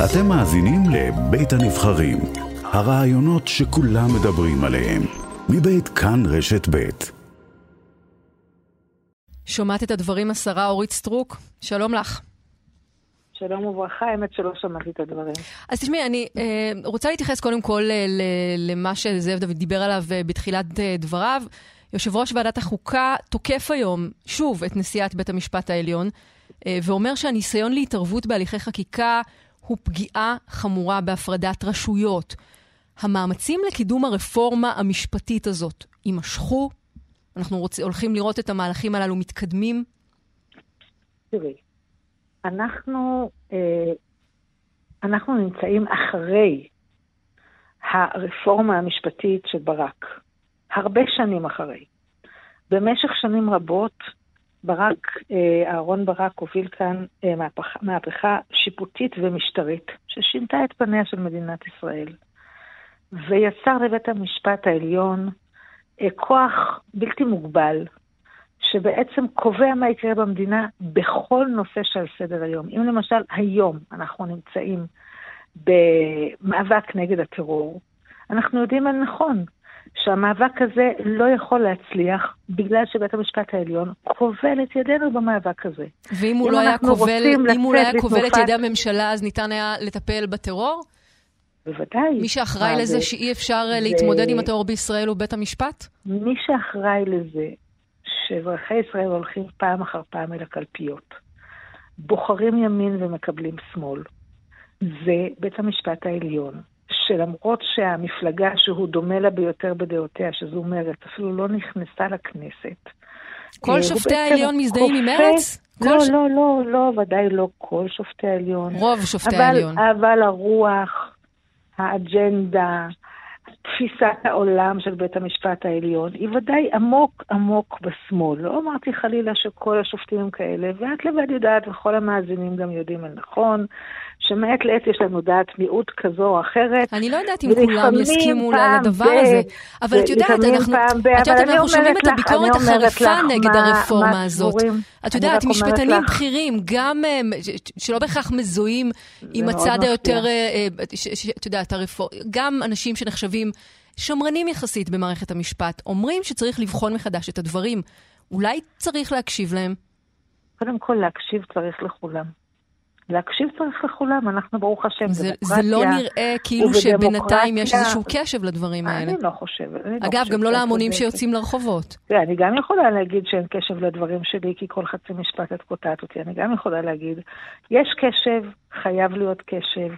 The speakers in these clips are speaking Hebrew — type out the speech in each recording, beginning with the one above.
אתם מאזינים לבית הנבחרים, הרעיונות שכולם מדברים עליהם, מבית כאן רשת בית. שומעת את הדברים השרה אורית סטרוק? שלום לך. שלום וברכה, האמת שלא שמעתי את הדברים. אז תשמעי, אני אה, רוצה להתייחס קודם כל אה, למה שזאב דוד דיבר עליו אה, בתחילת אה, דבריו. יושב ראש ועדת החוקה תוקף היום שוב את נשיאת בית המשפט העליון, אה, ואומר שהניסיון להתערבות בהליכי חקיקה הוא פגיעה חמורה בהפרדת רשויות. המאמצים לקידום הרפורמה המשפטית הזאת יימשכו? אנחנו רוצ... הולכים לראות את המהלכים הללו מתקדמים? תראי, אנחנו, אה, אנחנו נמצאים אחרי הרפורמה המשפטית של ברק, הרבה שנים אחרי. במשך שנים רבות ברק, אה, אהרון ברק הוביל כאן אה, מהפכה, מהפכה שיפוטית ומשטרית ששינתה את פניה של מדינת ישראל, ויצר לבית המשפט העליון אה, כוח בלתי מוגבל, שבעצם קובע מה יקרה במדינה בכל נושא שעל סדר היום. אם למשל היום אנחנו נמצאים במאבק נגד הטרור, אנחנו יודעים על נכון, שהמאבק הזה לא יכול להצליח בגלל שבית המשפט העליון כובל את ידינו במאבק הזה. ואם הוא לא היה כובל, אם הוא לא היה כובל את ידי הממשלה, אז ניתן היה לטפל בטרור? בוודאי. מי שאחראי לזה זה, שאי אפשר זה... להתמודד עם הטרור בישראל הוא בית המשפט? מי שאחראי לזה שאזרחי ישראל הולכים פעם אחר פעם אל הקלפיות, בוחרים ימין ומקבלים שמאל, זה בית המשפט העליון. שלמרות שהמפלגה שהוא דומה לה ביותר בדעותיה, שזו מרצ, אפילו לא נכנסה לכנסת. כל אה, שופטי העליון מזדהים עם מרצ? לא, ש... לא, לא, לא, ודאי לא כל שופטי העליון. רוב שופטי העליון. אבל הרוח, האג'נדה, תפיסת העולם של בית המשפט העליון היא ודאי עמוק עמוק בשמאל. לא אמרתי חלילה שכל השופטים הם כאלה, ואת לבד יודעת, וכל המאזינים גם יודעים על נכון, שמעת לעת יש לנו דעת מיעוט כזו או אחרת. אני לא יודעת אם כולם יסכימו לדבר הזה, אבל את יודעת, אנחנו, את יודעת, אנחנו שומעים את הביקורת החריפה נגד הרפורמה הזאת. את יודעת, משפטנים בכירים, גם שלא בהכרח מזוהים עם הצד היותר, אה, אה, את יודעת, גם אנשים שנחשבים שמרנים יחסית במערכת המשפט, אומרים שצריך לבחון מחדש את הדברים. אולי צריך להקשיב להם? קודם כל, להקשיב צריך לכולם. להקשיב צריך לכולם, אנחנו ברוך השם זה, דמוקרטיה. זה לא נראה כאילו שבינתיים יש איזשהו קשב לדברים האלה. אני לא חושבת. אני לא אגב, לא גם לא להמונים שיוצאים לרחובות. תראה, אני גם יכולה להגיד שאין קשב לדברים שלי, כי כל חצי משפט את קוטעת אותי. אני גם יכולה להגיד, יש קשב, חייב להיות קשב.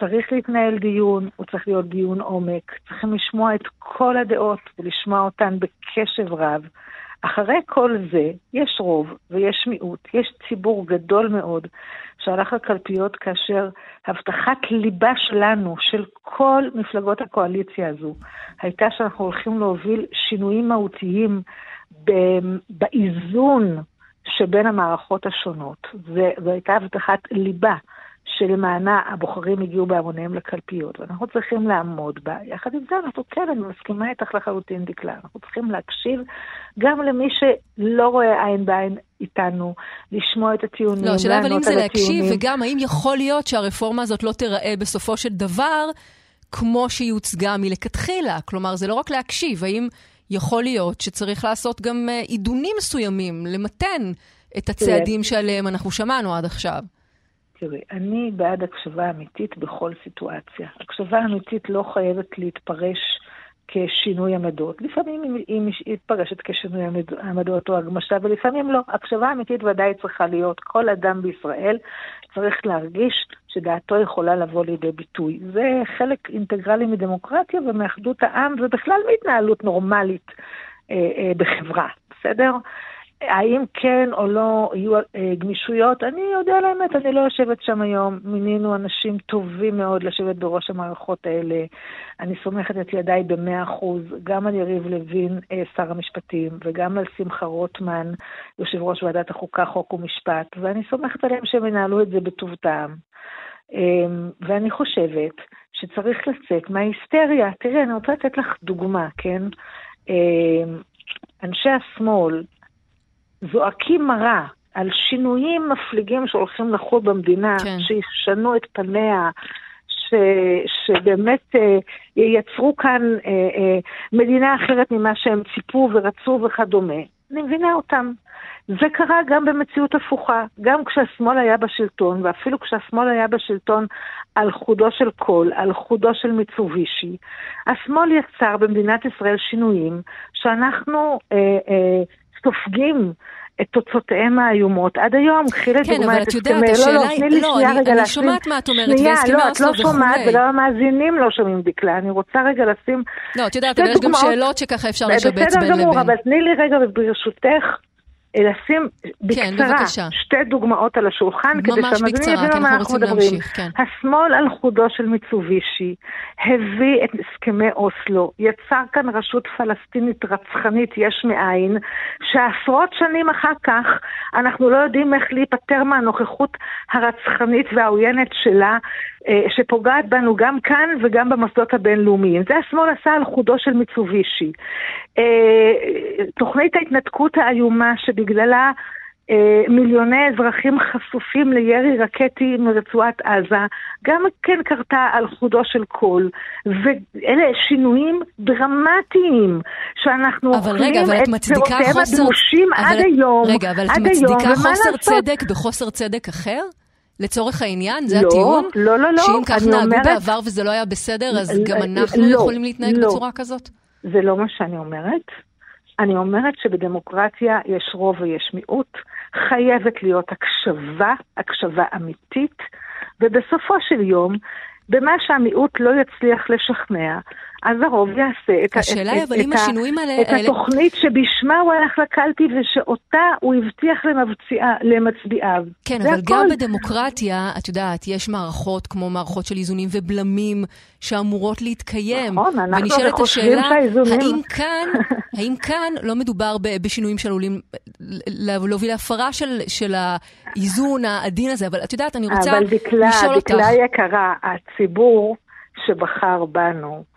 צריך להתנהל דיון, הוא צריך להיות דיון עומק. צריכים לשמוע את כל הדעות ולשמוע אותן בקשב רב. אחרי כל זה, יש רוב ויש מיעוט, יש ציבור גדול מאוד שהלך לקלפיות כאשר הבטחת ליבה שלנו, של כל מפלגות הקואליציה הזו, הייתה שאנחנו הולכים להוביל שינויים מהותיים באיזון שבין המערכות השונות. זו הייתה הבטחת ליבה. שלמענה הבוחרים הגיעו בהמוניהם לקלפיות, ואנחנו צריכים לעמוד בה. יחד עם זה, אנחנו כן, אני מסכימה איתך לחלוטין, דקלה. אנחנו צריכים להקשיב גם למי שלא רואה עין בעין איתנו, לשמוע את הטיעונים, לא, השאלה אבל אם זה להקשיב, וגם האם יכול להיות שהרפורמה הזאת לא תיראה בסופו של דבר כמו שהיא הוצגה מלכתחילה. כלומר, זה לא רק להקשיב, האם יכול להיות שצריך לעשות גם אה, עידונים מסוימים, למתן את הצעדים שעליהם אנחנו שמענו עד עכשיו. תראי, אני בעד הקשבה אמיתית בכל סיטואציה. הקשבה אמיתית לא חייבת להתפרש כשינוי עמדות. לפעמים היא מתפרשת כשינוי עמדות או הגמשה, ולפעמים לא. הקשבה אמיתית ודאי צריכה להיות. כל אדם בישראל צריך להרגיש שדעתו יכולה לבוא לידי ביטוי. זה חלק אינטגרלי מדמוקרטיה ומאחדות העם, ובכלל מהתנהלות נורמלית אה, אה, בחברה, בסדר? האם כן או לא יהיו אה, גמישויות, אני יודע על האמת, אני לא יושבת שם היום. מינינו אנשים טובים מאוד לשבת בראש המערכות האלה. אני סומכת את ידיי במאה אחוז, גם על יריב לוין, אה, שר המשפטים, וגם על שמחה רוטמן, יושב ראש ועדת החוקה, חוק ומשפט, ואני סומכת עליהם שהם ינהלו את זה בטוב טעם. אה, ואני חושבת שצריך לצאת מההיסטריה. תראי, אני רוצה לתת לך דוגמה, כן? אה, אנשי השמאל, זועקים מרה על שינויים מפליגים שהולכים לחול במדינה, כן. שישנו את פניה, ש, שבאמת אה, ייצרו כאן אה, אה, מדינה אחרת ממה שהם ציפו ורצו וכדומה. אני מבינה אותם. זה קרה גם במציאות הפוכה, גם כשהשמאל היה בשלטון, ואפילו כשהשמאל היה בשלטון על חודו של קול, על חודו של מיצובישי, השמאל יצר במדינת ישראל שינויים שאנחנו אה, אה, סופגים את תוצאותיהם האיומות עד היום. קחי לדוגמה כן, אבל את יודעת, השאלה. לא, לא, תני לי שנייה רגע להשלים. אני שומעת מה את אומרת. שנייה, לא, את לא שומעת, וגם המאזינים לא שומעים דקלה. אני רוצה רגע לשים... לא, את יודעת, אבל יש גם שאלות שככה אפשר לשבץ בין לבין. בסדר גמור, אבל תני לי רגע, ברשותך, לשים כן, בקצרה כן, שתי דוגמאות על השולחן, כדי שהמאזינים יבינו מה אנחנו מדברים. להמשיך, כן. השמאל על חודו של מיצובישי הביא את הסכמי אוסלו, יצר כאן רשות פלסטינית רצחנית יש מאין, שעשרות שנים אחר כך אנחנו לא יודעים איך להיפטר מהנוכחות הרצחנית והעוינת שלה אה, שפוגעת בנו גם כאן וגם במוסדות הבינלאומיים. זה השמאל עשה על חודו של מיצובישי. אה, תוכנית ההתנתקות האיומה שבגללה אה, מיליוני אזרחים חשופים לירי רקטי מרצועת עזה, גם כן קרתה על חודו של קול. ואלה שינויים דרמטיים שאנחנו אוכלים את פירותיהם הדרושים עד היום. רגע, אבל את מצדיקה חוסר צדק בחוסר צדק אחר? לצורך העניין? זה לא, הטיעון? לא, לא, לא. שאם כך נהגו אומרת... בעבר וזה לא היה בסדר, אז גם אנחנו לא, יכולים להתנהג לא. בצורה כזאת? זה לא מה שאני אומרת. אני אומרת שבדמוקרטיה יש רוב ויש מיעוט, חייבת להיות הקשבה, הקשבה אמיתית, ובסופו של יום, במה שהמיעוט לא יצליח לשכנע, אז הרוב יעשה את, השאלה היא, אבל אם השינויים האלה... את התוכנית שבשמה הוא הלך לקלפי ושאותה הוא הבטיח למצביעיו. כן, אבל הכל. גם בדמוקרטיה, את יודעת, יש מערכות כמו מערכות של איזונים ובלמים שאמורות להתקיים. נכון, אנחנו חושבים שהאיזונים... האם כאן, האם כאן לא מדובר בשינויים שעלולים להוביל להפרה של, של האיזון העדין הזה? אבל את יודעת, אני רוצה דקלה, לשאול אותך... אבל דקלה יקרה, הציבור שבחר בנו,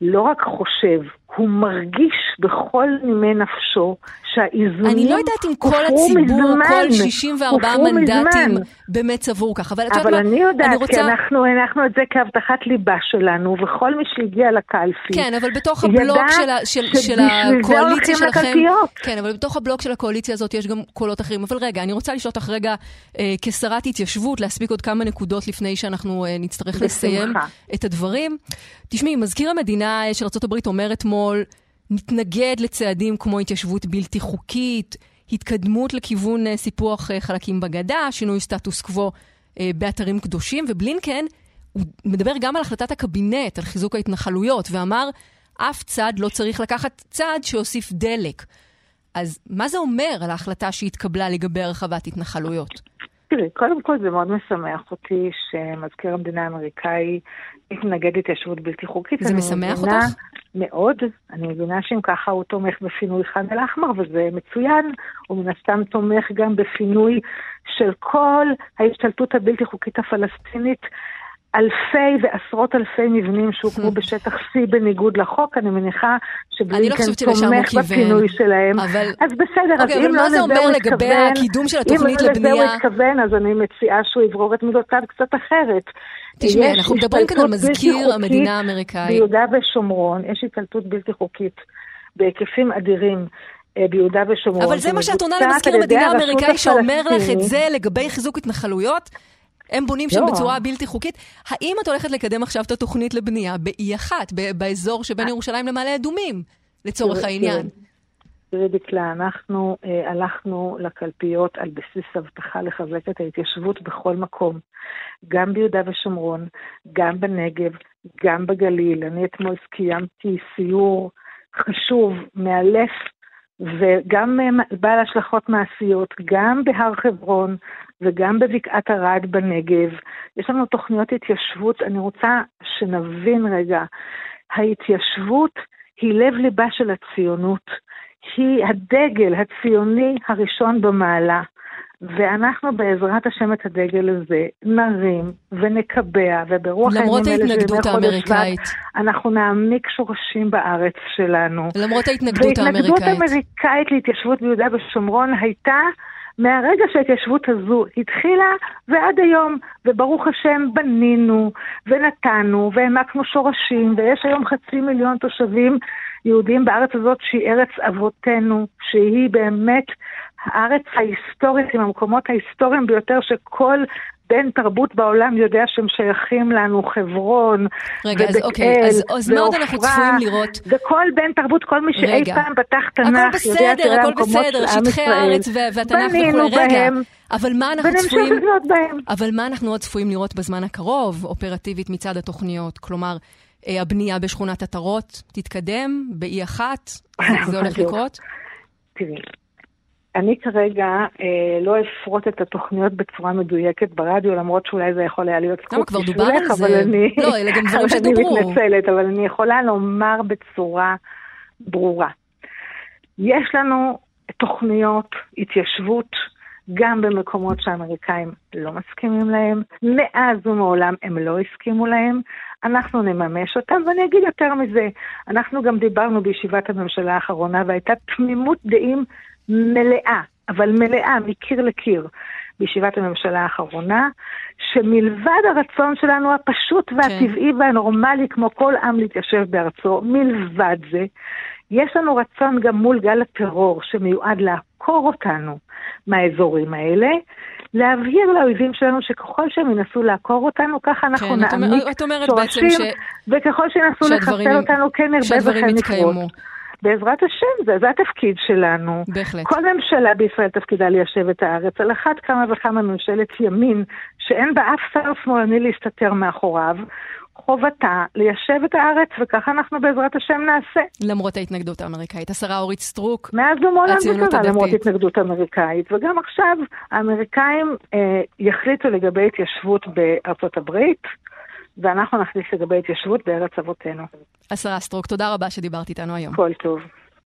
לא רק חושב, הוא מרגיש בכל נימי נפשו שהאיזונים אני לא יודעת אם כל הציבור, מזמן, כל 64 מנדטים מזמן. באמת סבור ככה, אבל את יודעת מה, אני יודעת, אני רוצה... כי אנחנו הנחנו את זה כהבטחת ליבה שלנו, וכל מי שהגיע לקלפי, כן, אבל בתוך הבלוק של, של, של הקואליציה שלכם, כן, אבל בתוך הבלוק של הקואליציה הזאת יש גם קולות אחרים. אבל רגע, אני רוצה לשאול אותך רגע, אה, כשרת התיישבות, להספיק עוד כמה נקודות לפני שאנחנו אה, נצטרך בשמחה. לסיים את הדברים. תשמעי, מזכיר המדינה של ארה"ב אומר אתמול, מתנגד לצעדים כמו התיישבות בלתי חוקית, התקדמות לכיוון אה, סיפוח אה, חלקים בגדה, שינוי סטטוס קוו אה, באתרים קדושים, ובלינקן, הוא מדבר גם על החלטת הקבינט, על חיזוק ההתנחלויות, ואמר, אף צד לא צריך לקחת צד שיוסיף דלק. אז מה זה אומר על ההחלטה שהתקבלה לגבי הרחבת התנחלויות? תראי, קודם כל זה מאוד משמח אותי שמזכיר המדינה האמריקאי מתנגד להתיישבות בלתי חוקית. זה משמח אותך? מאוד. אני מבינה שאם ככה הוא תומך בפינוי ח'אן אל-אחמר, וזה מצוין. הוא מן הסתם תומך גם בפינוי של כל ההשתלטות הבלתי חוקית הפלסטינית. אלפי ועשרות אלפי מבנים שהוקמו בשטח C בניגוד לחוק, אני מניחה שבלינקן לא תומך בפינוי שלהם. אבל... אז בסדר, אוקיי, אז אם לא לזה הוא התכוון... מה זה אומר לגבי הקידום של התוכנית לבנייה? אם לא לזה הוא התכוון, אז אני מציעה שהוא יברור את מילותיו קצת אחרת. תשמעי, אנחנו מדברים כאן על מזכיר המדינה האמריקאי. ביהודה ושומרון יש התעלטות בלתי חוקית בהיקפים אדירים. אה, ביהודה ושומרון. אבל זה מה שאת עונה למזכיר המדינה האמריקאי שאומר לך את זה לגבי חיזוק התנחלויות? הם בונים שם לא. בצורה בלתי חוקית. האם את הולכת לקדם עכשיו את התוכנית לבנייה ב-E1, באזור שבין ירושלים למעלה אדומים, לצורך העניין? תראי דקלה, אנחנו אה, הלכנו לקלפיות על בסיס הבטחה לחזק את ההתיישבות בכל מקום, גם ביהודה ושומרון, גם בנגב, גם בגליל. אני אתמול קיימתי סיור חשוב, מאלף, וגם אה, בעל השלכות מעשיות, גם בהר חברון וגם בבקעת ארד בנגב. יש לנו תוכניות התיישבות, אני רוצה שנבין רגע, ההתיישבות היא לב-ליבה של הציונות. היא הדגל הציוני הראשון במעלה. ואנחנו בעזרת השם את הדגל הזה נרים ונקבע, וברוח למרות ההתנגדות האמריקאית. אנחנו נעמיק שורשים בארץ שלנו. למרות ההתנגדות האמריקאית. והתנגדות אמריקאית להתיישבות ביהודה ושומרון הייתה מהרגע שההתיישבות הזו התחילה ועד היום, וברוך השם בנינו ונתנו והעמקנו שורשים, ויש היום חצי מיליון תושבים יהודים בארץ הזאת שהיא ארץ אבותינו, שהיא באמת הארץ ההיסטורית עם המקומות ההיסטוריים ביותר שכל בן תרבות בעולם יודע שהם שייכים לנו, חברון, רגע, אז אוקיי, אז, אז מה עוד אנחנו צפויים לראות? וכל בן תרבות, כל מי שאי רגע. פעם פתח תנ"ך, יודע בסדר, הכל בסדר, שטחי הארץ והתנ"ך וכולי, רגע. בהם, אבל מה אנחנו צפויים... אבל מה אנחנו עוד צפויים לראות בזמן הקרוב, אופרטיבית מצד התוכניות? כלומר, אה, הבנייה בשכונת עטרות תתקדם באי אחת? זה- הולך. לקרות? תראי, אני כרגע אה, לא אפרוט את התוכניות בצורה מדויקת ברדיו, למרות שאולי זה יכול היה להיות דובר בשבילך, על זה. אבל אני... לא, אלה גם דברים אבל שדוברו. אני מתנצלת, אבל אני יכולה לומר בצורה ברורה. יש לנו תוכניות התיישבות גם במקומות שהאמריקאים לא מסכימים להם. מאז ומעולם הם לא הסכימו להם. אנחנו נממש אותם, ואני אגיד יותר מזה, אנחנו גם דיברנו בישיבת הממשלה האחרונה והייתה תמימות דעים מלאה, אבל מלאה, מקיר לקיר, בישיבת הממשלה האחרונה, שמלבד הרצון שלנו הפשוט והטבעי והנורמלי, כמו כל עם להתיישב בארצו, מלבד זה, יש לנו רצון גם מול גל הטרור שמיועד לעקור אותנו מהאזורים האלה, להבהיר לאויבים שלנו שככל שהם ינסו לעקור אותנו, ככה אנחנו כן, את אומר- נעמיק שורשים, ש- וככל שינסו לחסל אותנו, כן נרבה וכן נפרוץ. בעזרת השם, זה, זה התפקיד שלנו. בהחלט. כל ממשלה בישראל תפקידה ליישב את הארץ, על אחת כמה וכמה ממשלת ימין, שאין בה אף שר שמאלני להסתתר מאחוריו, חובתה ליישב את הארץ, וככה אנחנו בעזרת השם נעשה. למרות ההתנגדות האמריקאית. השרה אורית סטרוק, מאז ומעולם זה קרה, למרות. התנגדות אמריקאית. וגם עכשיו האמריקאים אה, יחליטו לגבי התיישבות בארצות הברית, ואנחנו נחליט לגבי התיישבות בארץ אבותינו. השרה סטרוק, תודה רבה שדיברת איתנו היום. כל טוב.